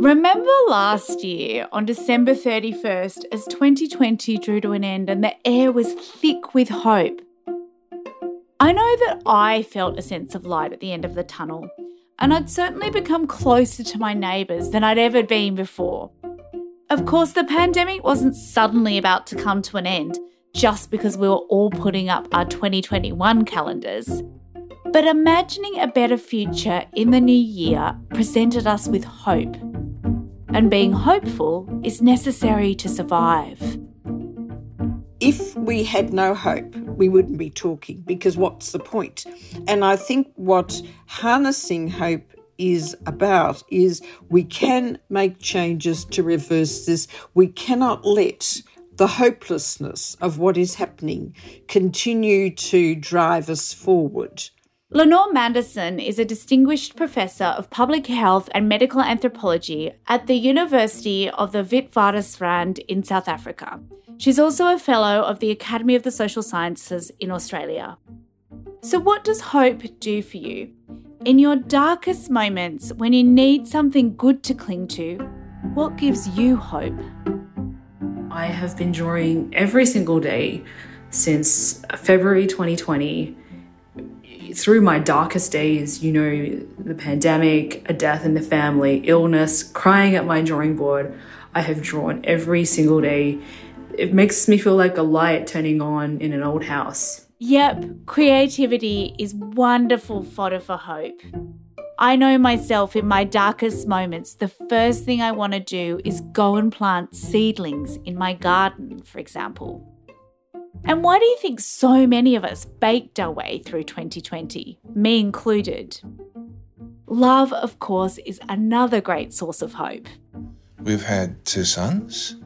Remember last year on December 31st as 2020 drew to an end and the air was thick with hope? I know that I felt a sense of light at the end of the tunnel, and I'd certainly become closer to my neighbours than I'd ever been before. Of course, the pandemic wasn't suddenly about to come to an end just because we were all putting up our 2021 calendars. But imagining a better future in the new year presented us with hope. And being hopeful is necessary to survive. If we had no hope, we wouldn't be talking because what's the point? And I think what harnessing hope is about is we can make changes to reverse this. We cannot let the hopelessness of what is happening continue to drive us forward. Lenore Manderson is a distinguished professor of public health and medical anthropology at the University of the Witwatersrand in South Africa. She's also a fellow of the Academy of the Social Sciences in Australia. So, what does hope do for you? In your darkest moments, when you need something good to cling to, what gives you hope? I have been drawing every single day since February 2020. Through my darkest days, you know, the pandemic, a death in the family, illness, crying at my drawing board, I have drawn every single day. It makes me feel like a light turning on in an old house. Yep, creativity is wonderful fodder for hope. I know myself in my darkest moments, the first thing I want to do is go and plant seedlings in my garden, for example. And why do you think so many of us baked our way through 2020, me included? Love, of course, is another great source of hope. We've had two sons,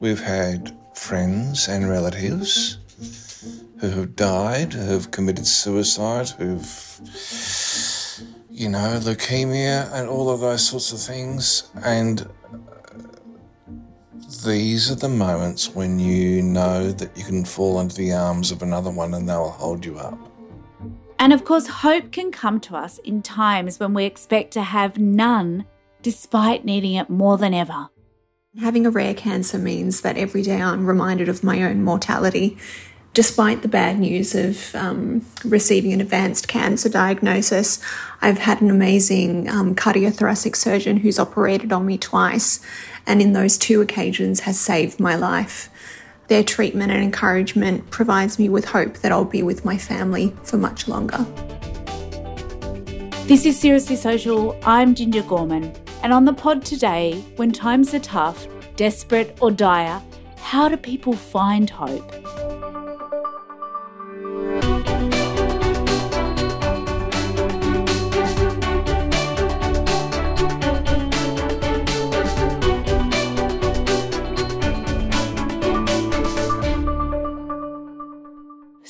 we've had friends and relatives who have died, who have committed suicide, who've, you know, leukemia and all of those sorts of things. And these are the moments when you know that you can fall into the arms of another one and they'll hold you up. And of course, hope can come to us in times when we expect to have none, despite needing it more than ever. Having a rare cancer means that every day I'm reminded of my own mortality despite the bad news of um, receiving an advanced cancer diagnosis, I've had an amazing um, cardiothoracic surgeon who's operated on me twice, and in those two occasions has saved my life. Their treatment and encouragement provides me with hope that I'll be with my family for much longer. This is Seriously Social. I'm Ginger Gorman, and on the pod today, when times are tough, desperate, or dire, how do people find hope?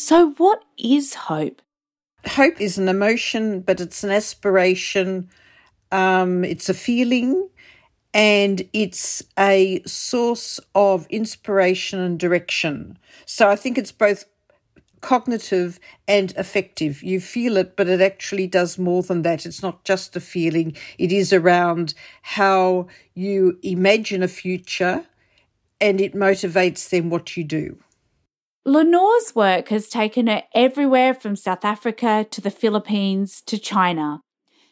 So, what is hope? Hope is an emotion, but it's an aspiration, um, it's a feeling, and it's a source of inspiration and direction. So, I think it's both cognitive and affective. You feel it, but it actually does more than that. It's not just a feeling, it is around how you imagine a future and it motivates then what you do. Lenore's work has taken her everywhere from South Africa to the Philippines to China.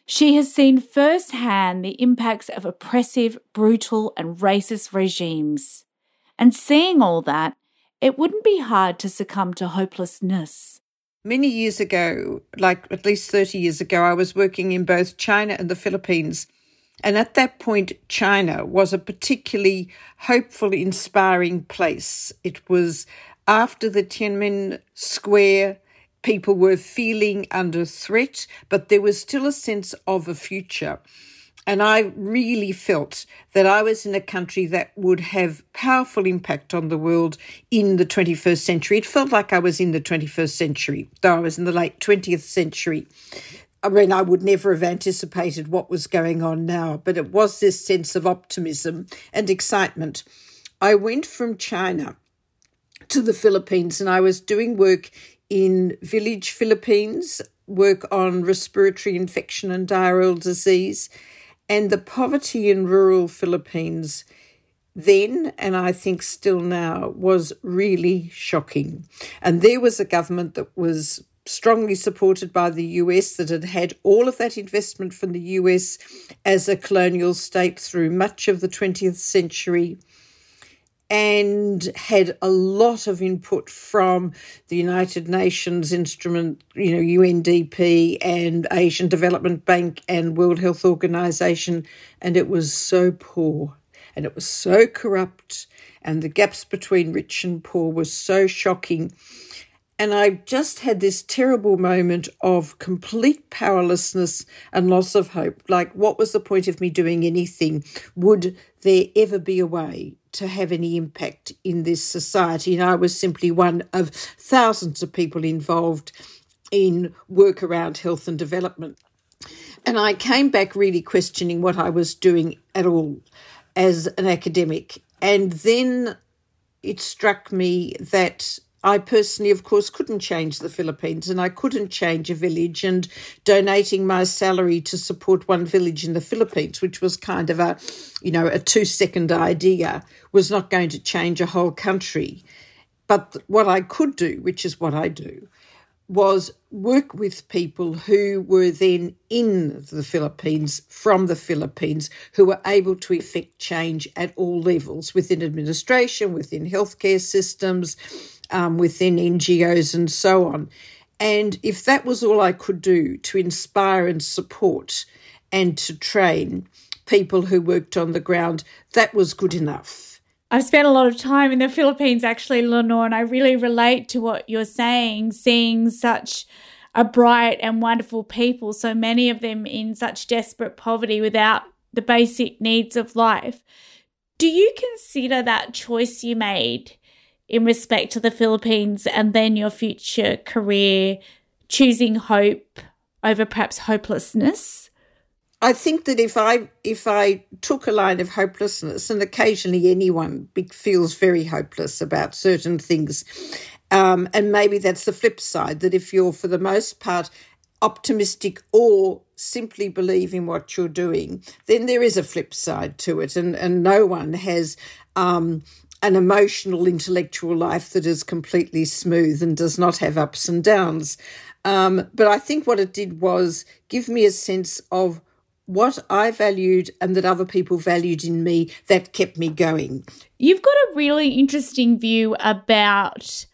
She has seen firsthand the impacts of oppressive, brutal, and racist regimes. And seeing all that, it wouldn't be hard to succumb to hopelessness. Many years ago, like at least 30 years ago, I was working in both China and the Philippines. And at that point, China was a particularly hopeful, inspiring place. It was after the Tiananmen Square, people were feeling under threat, but there was still a sense of a future. And I really felt that I was in a country that would have powerful impact on the world in the 21st century. It felt like I was in the 21st century, though I was in the late 20th century. I mean, I would never have anticipated what was going on now, but it was this sense of optimism and excitement. I went from China to the Philippines and I was doing work in village Philippines, work on respiratory infection and diarrheal disease. And the poverty in rural Philippines then, and I think still now, was really shocking. And there was a government that was strongly supported by the US that had had all of that investment from the US as a colonial state through much of the 20th century and had a lot of input from the United Nations instrument, you know, UNDP and Asian Development Bank and World Health Organization, and it was so poor and it was so corrupt and the gaps between rich and poor was so shocking and I just had this terrible moment of complete powerlessness and loss of hope. Like, what was the point of me doing anything? Would there ever be a way to have any impact in this society? And I was simply one of thousands of people involved in work around health and development. And I came back really questioning what I was doing at all as an academic. And then it struck me that I personally, of course, couldn't change the Philippines and I couldn't change a village. And donating my salary to support one village in the Philippines, which was kind of a, you know, a two second idea, was not going to change a whole country. But what I could do, which is what I do, was work with people who were then in the Philippines, from the Philippines, who were able to effect change at all levels within administration, within healthcare systems, um, within NGOs and so on. And if that was all I could do to inspire and support and to train people who worked on the ground, that was good enough. I've spent a lot of time in the Philippines, actually, Lenore, and I really relate to what you're saying, seeing such a bright and wonderful people, so many of them in such desperate poverty without the basic needs of life. Do you consider that choice you made in respect to the Philippines and then your future career, choosing hope over perhaps hopelessness? I think that if I if I took a line of hopelessness, and occasionally anyone feels very hopeless about certain things, um, and maybe that's the flip side that if you're for the most part optimistic or simply believe in what you're doing, then there is a flip side to it, and and no one has um, an emotional, intellectual life that is completely smooth and does not have ups and downs. Um, but I think what it did was give me a sense of what I valued and that other people valued in me that kept me going. You've got a really interesting view about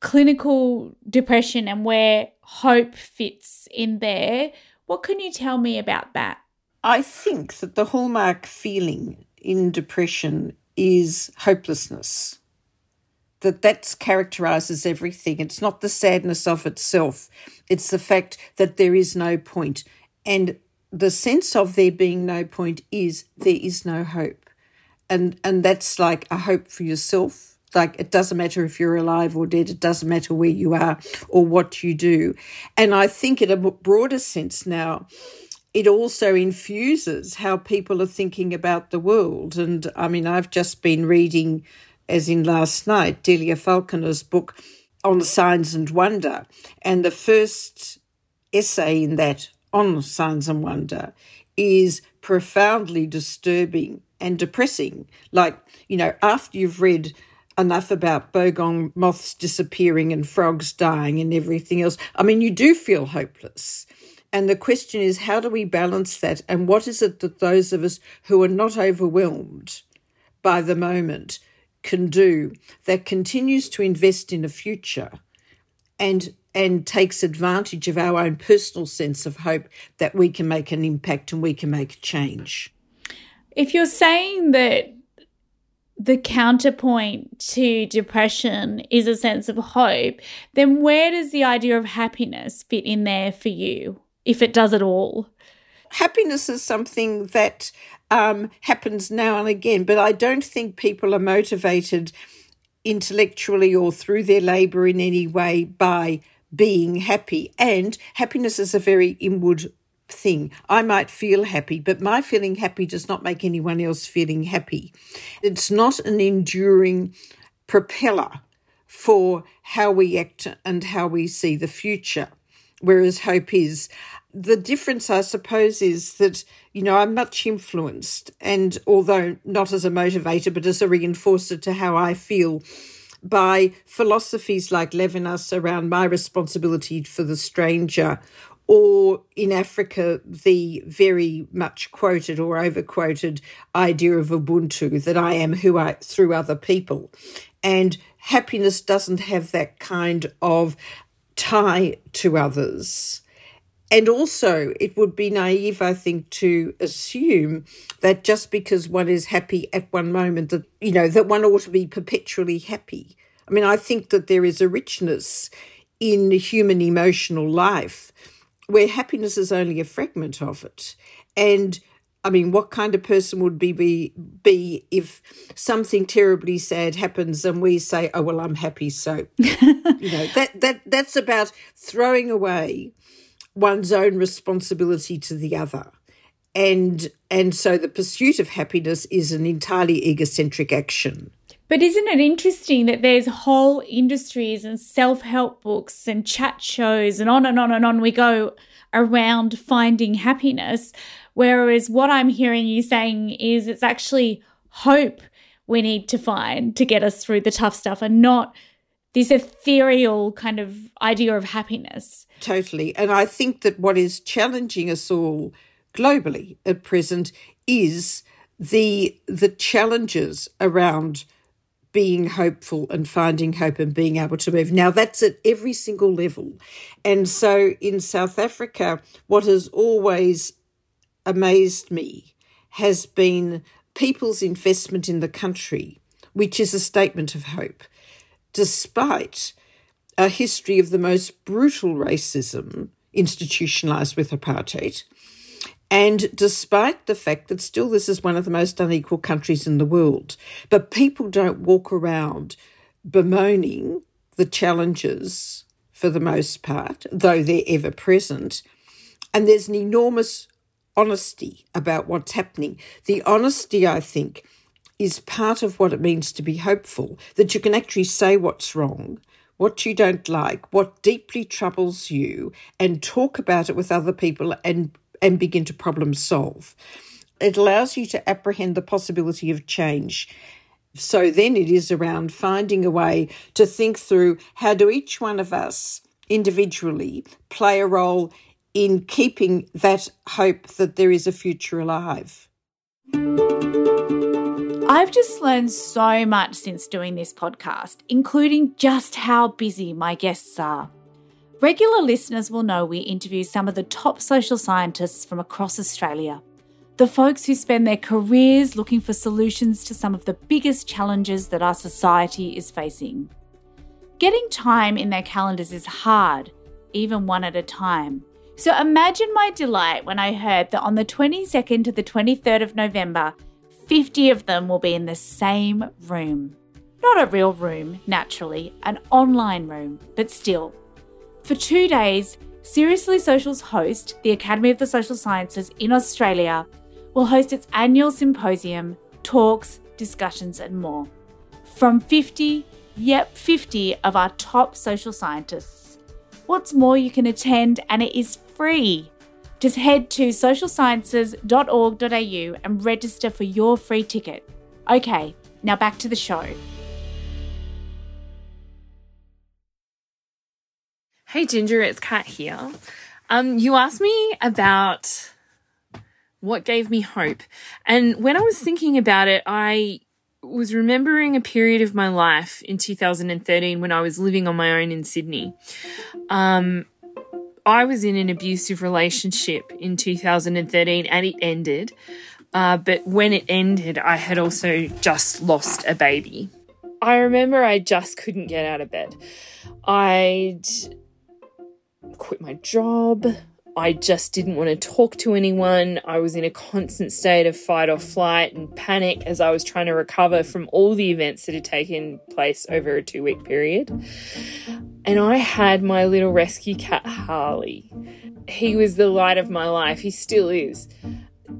clinical depression and where hope fits in there. What can you tell me about that? I think that the hallmark feeling in depression is hopelessness. That that characterizes everything. It's not the sadness of itself. It's the fact that there is no. And the sense of there being no point is there is no hope. And and that's like a hope for yourself. Like it doesn't matter if you're alive or dead, it doesn't matter where you are or what you do. And I think in a broader sense now, it also infuses how people are thinking about the world. And I mean, I've just been reading, as in last night, Delia Falconer's book on Signs and Wonder. And the first essay in that on Signs and Wonder is profoundly disturbing and depressing. Like, you know, after you've read enough about bogong moths disappearing and frogs dying and everything else, I mean, you do feel hopeless. And the question is, how do we balance that? And what is it that those of us who are not overwhelmed by the moment can do that continues to invest in a future and and takes advantage of our own personal sense of hope that we can make an impact and we can make a change. If you're saying that the counterpoint to depression is a sense of hope, then where does the idea of happiness fit in there for you? If it does at all. Happiness is something that um, happens now and again, but I don't think people are motivated intellectually or through their labour in any way by being happy. And happiness is a very inward thing. I might feel happy, but my feeling happy does not make anyone else feeling happy. It's not an enduring propeller for how we act and how we see the future whereas hope is the difference, I suppose, is that, you know, I'm much influenced, and although not as a motivator, but as a reinforcer to how I feel, by philosophies like Levinas around my responsibility for the stranger, or in Africa, the very much quoted or overquoted idea of Ubuntu that I am who I through other people. And happiness doesn't have that kind of tie to others. And also, it would be naive, I think, to assume that just because one is happy at one moment, that, you know, that one ought to be perpetually happy. I mean, I think that there is a richness in human emotional life where happiness is only a fragment of it. And I mean, what kind of person would be, be be if something terribly sad happens and we say, "Oh well, I'm happy." So, you know, that that that's about throwing away one's own responsibility to the other. And and so the pursuit of happiness is an entirely egocentric action. But isn't it interesting that there's whole industries and self-help books and chat shows and on and on and on we go around finding happiness whereas what I'm hearing you saying is it's actually hope we need to find to get us through the tough stuff and not this ethereal kind of idea of happiness. Totally. And I think that what is challenging us all globally at present is the the challenges around being hopeful and finding hope and being able to move. Now, that's at every single level. And so in South Africa, what has always amazed me has been people's investment in the country, which is a statement of hope despite a history of the most brutal racism institutionalized with apartheid. And despite the fact that still this is one of the most unequal countries in the world, but people don't walk around bemoaning the challenges for the most part, though they're ever present. And there's an enormous honesty about what's happening. The honesty, I think, is part of what it means to be hopeful, that you can actually say what's wrong, what you don't like, what deeply troubles you, and talk about it with other people and, and begin to problem solve. It allows you to apprehend the possibility of change. So then it is around finding a way to think through how do each one of us individually play a role in keeping that hope that there is a future alive. I've just learned so much since doing this podcast, including just how busy my guests are. Regular listeners will know we interview some of the top social scientists from across Australia. The folks who spend their careers looking for solutions to some of the biggest challenges that our society is facing. Getting time in their calendars is hard, even one at a time. So imagine my delight when I heard that on the 22nd to the 23rd of November, 50 of them will be in the same room. Not a real room, naturally, an online room, but still. For two days, Seriously Social's host, the Academy of the Social Sciences in Australia, will host its annual symposium, talks, discussions, and more. From 50, yep, 50 of our top social scientists. What's more, you can attend and it is free. Just head to socialsciences.org.au and register for your free ticket. Okay, now back to the show. Hey Ginger, it's Kat here. Um, you asked me about what gave me hope. And when I was thinking about it, I was remembering a period of my life in 2013 when I was living on my own in Sydney. Um, I was in an abusive relationship in 2013 and it ended. Uh, but when it ended, I had also just lost a baby. I remember I just couldn't get out of bed. I'd quit my job. I just didn't want to talk to anyone. I was in a constant state of fight or flight and panic as I was trying to recover from all the events that had taken place over a two week period. And I had my little rescue cat, Harley. He was the light of my life. He still is.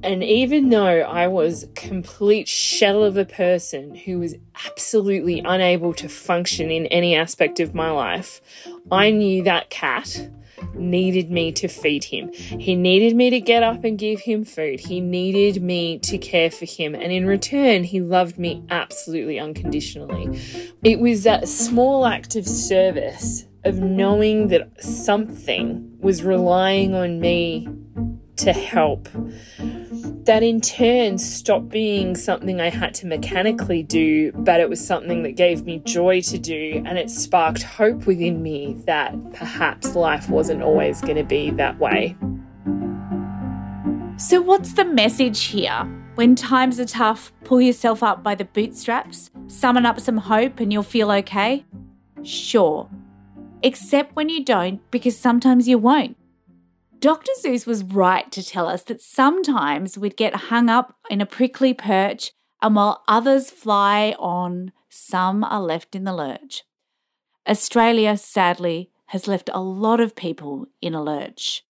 And even though I was complete shell of a person who was absolutely unable to function in any aspect of my life, I knew that cat needed me to feed him. He needed me to get up and give him food. He needed me to care for him. And in return, he loved me absolutely unconditionally. It was that small act of service of knowing that something was relying on me to help that in turn stopped being something I had to mechanically do, but it was something that gave me joy to do, and it sparked hope within me that perhaps life wasn't always going to be that way. So, what's the message here? When times are tough, pull yourself up by the bootstraps, summon up some hope, and you'll feel okay? Sure. Except when you don't, because sometimes you won't. Dr. Seuss was right to tell us that sometimes we'd get hung up in a prickly perch, and while others fly on, some are left in the lurch. Australia, sadly, has left a lot of people in a lurch.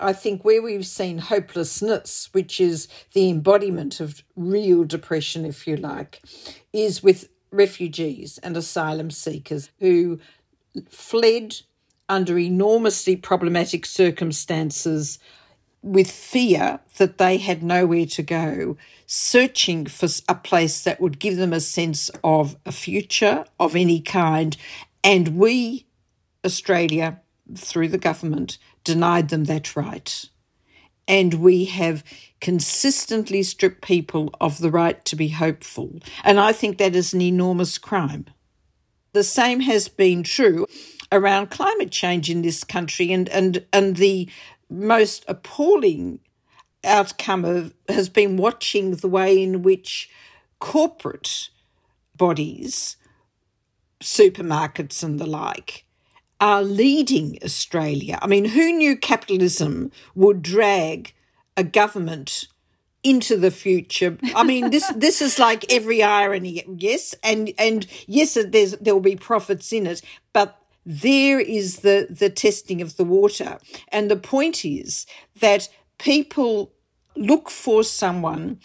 I think where we've seen hopelessness, which is the embodiment of real depression, if you like, is with refugees and asylum seekers who fled under enormously problematic circumstances with fear that they had nowhere to go, searching for a place that would give them a sense of a future of any kind. And we, Australia, through the government, denied them that right. And we have consistently stripped people of the right to be hopeful. And I think that is an enormous crime. The same has been true around climate change in this country, and and and the most appalling outcome of has been watching the way in which corporate bodies, supermarkets and the like, are leading Australia. I mean, who knew capitalism would drag a government into the future. I mean, this this is like every irony, yes, and and yes, there's there will be profits in it, but there is the the testing of the water, and the point is that people look for someone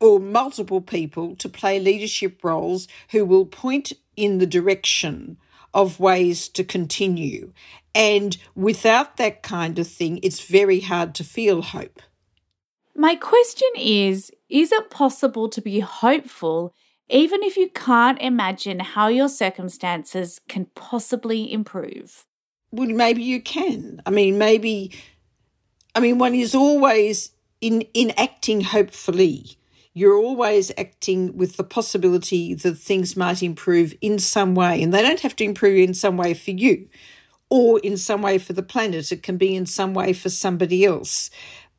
or multiple people to play leadership roles who will point in the direction of ways to continue. And without that kind of thing, it's very hard to feel hope. My question is Is it possible to be hopeful even if you can't imagine how your circumstances can possibly improve? Well, maybe you can. I mean, maybe, I mean, one is always in, in acting hopefully. You're always acting with the possibility that things might improve in some way, and they don't have to improve in some way for you or in some way for the planet. It can be in some way for somebody else.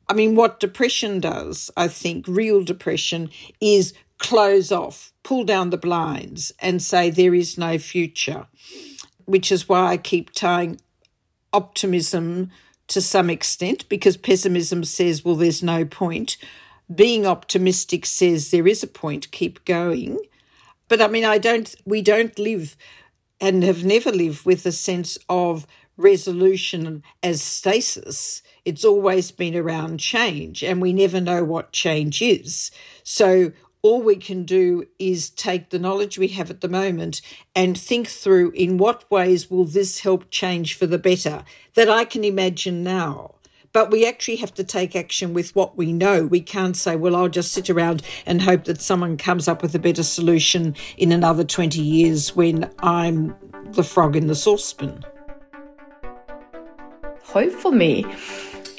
I mean, what depression does, I think, real depression, is close off, pull down the blinds, and say there is no future, which is why I keep tying optimism to some extent, because pessimism says, well, there's no point. Being optimistic says there is a point, keep going. But I mean, I don't, we don't live and have never lived with a sense of resolution as stasis. It's always been around change, and we never know what change is. So, all we can do is take the knowledge we have at the moment and think through in what ways will this help change for the better that I can imagine now. But we actually have to take action with what we know. We can't say, well, I'll just sit around and hope that someone comes up with a better solution in another 20 years when I'm the frog in the saucepan hope for me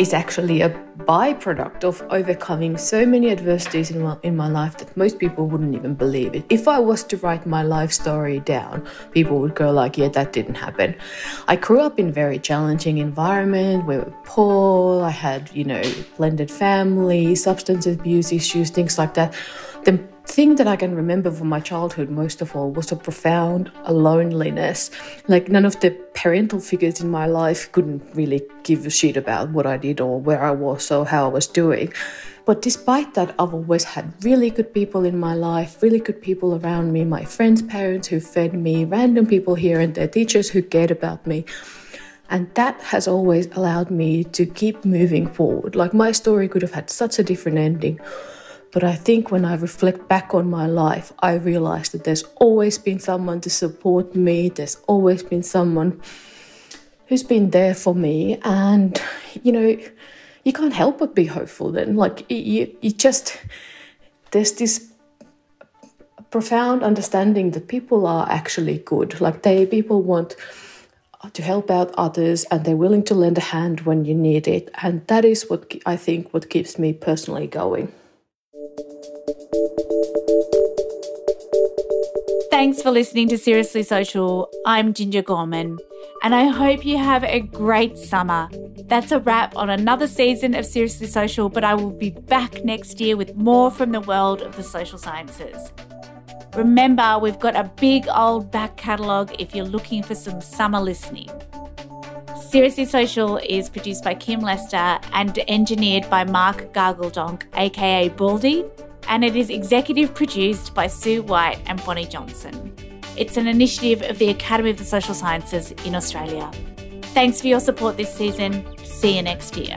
is actually a byproduct of overcoming so many adversities in my, in my life that most people wouldn't even believe it. If I was to write my life story down, people would go like, yeah, that didn't happen. I grew up in very challenging environment. We were poor. I had, you know, blended family, substance abuse issues, things like that. Thing that I can remember from my childhood most of all was a profound loneliness. Like none of the parental figures in my life couldn't really give a shit about what I did or where I was or how I was doing. But despite that, I've always had really good people in my life, really good people around me, my friends' parents who fed me, random people here and there, teachers who cared about me. And that has always allowed me to keep moving forward. Like my story could have had such a different ending but I think when I reflect back on my life, I realize that there's always been someone to support me, there's always been someone who's been there for me. And, you know, you can't help but be hopeful then. Like, you, you just, there's this profound understanding that people are actually good. Like, they, people want to help out others and they're willing to lend a hand when you need it. And that is what I think what keeps me personally going. Thanks for listening to Seriously Social. I'm Ginger Gorman, and I hope you have a great summer. That's a wrap on another season of Seriously Social, but I will be back next year with more from the world of the social sciences. Remember, we've got a big old back catalogue if you're looking for some summer listening. Seriously Social is produced by Kim Lester and engineered by Mark Gargledonk, aka Baldy, and it is executive produced by Sue White and Bonnie Johnson. It's an initiative of the Academy of the Social Sciences in Australia. Thanks for your support this season. See you next year.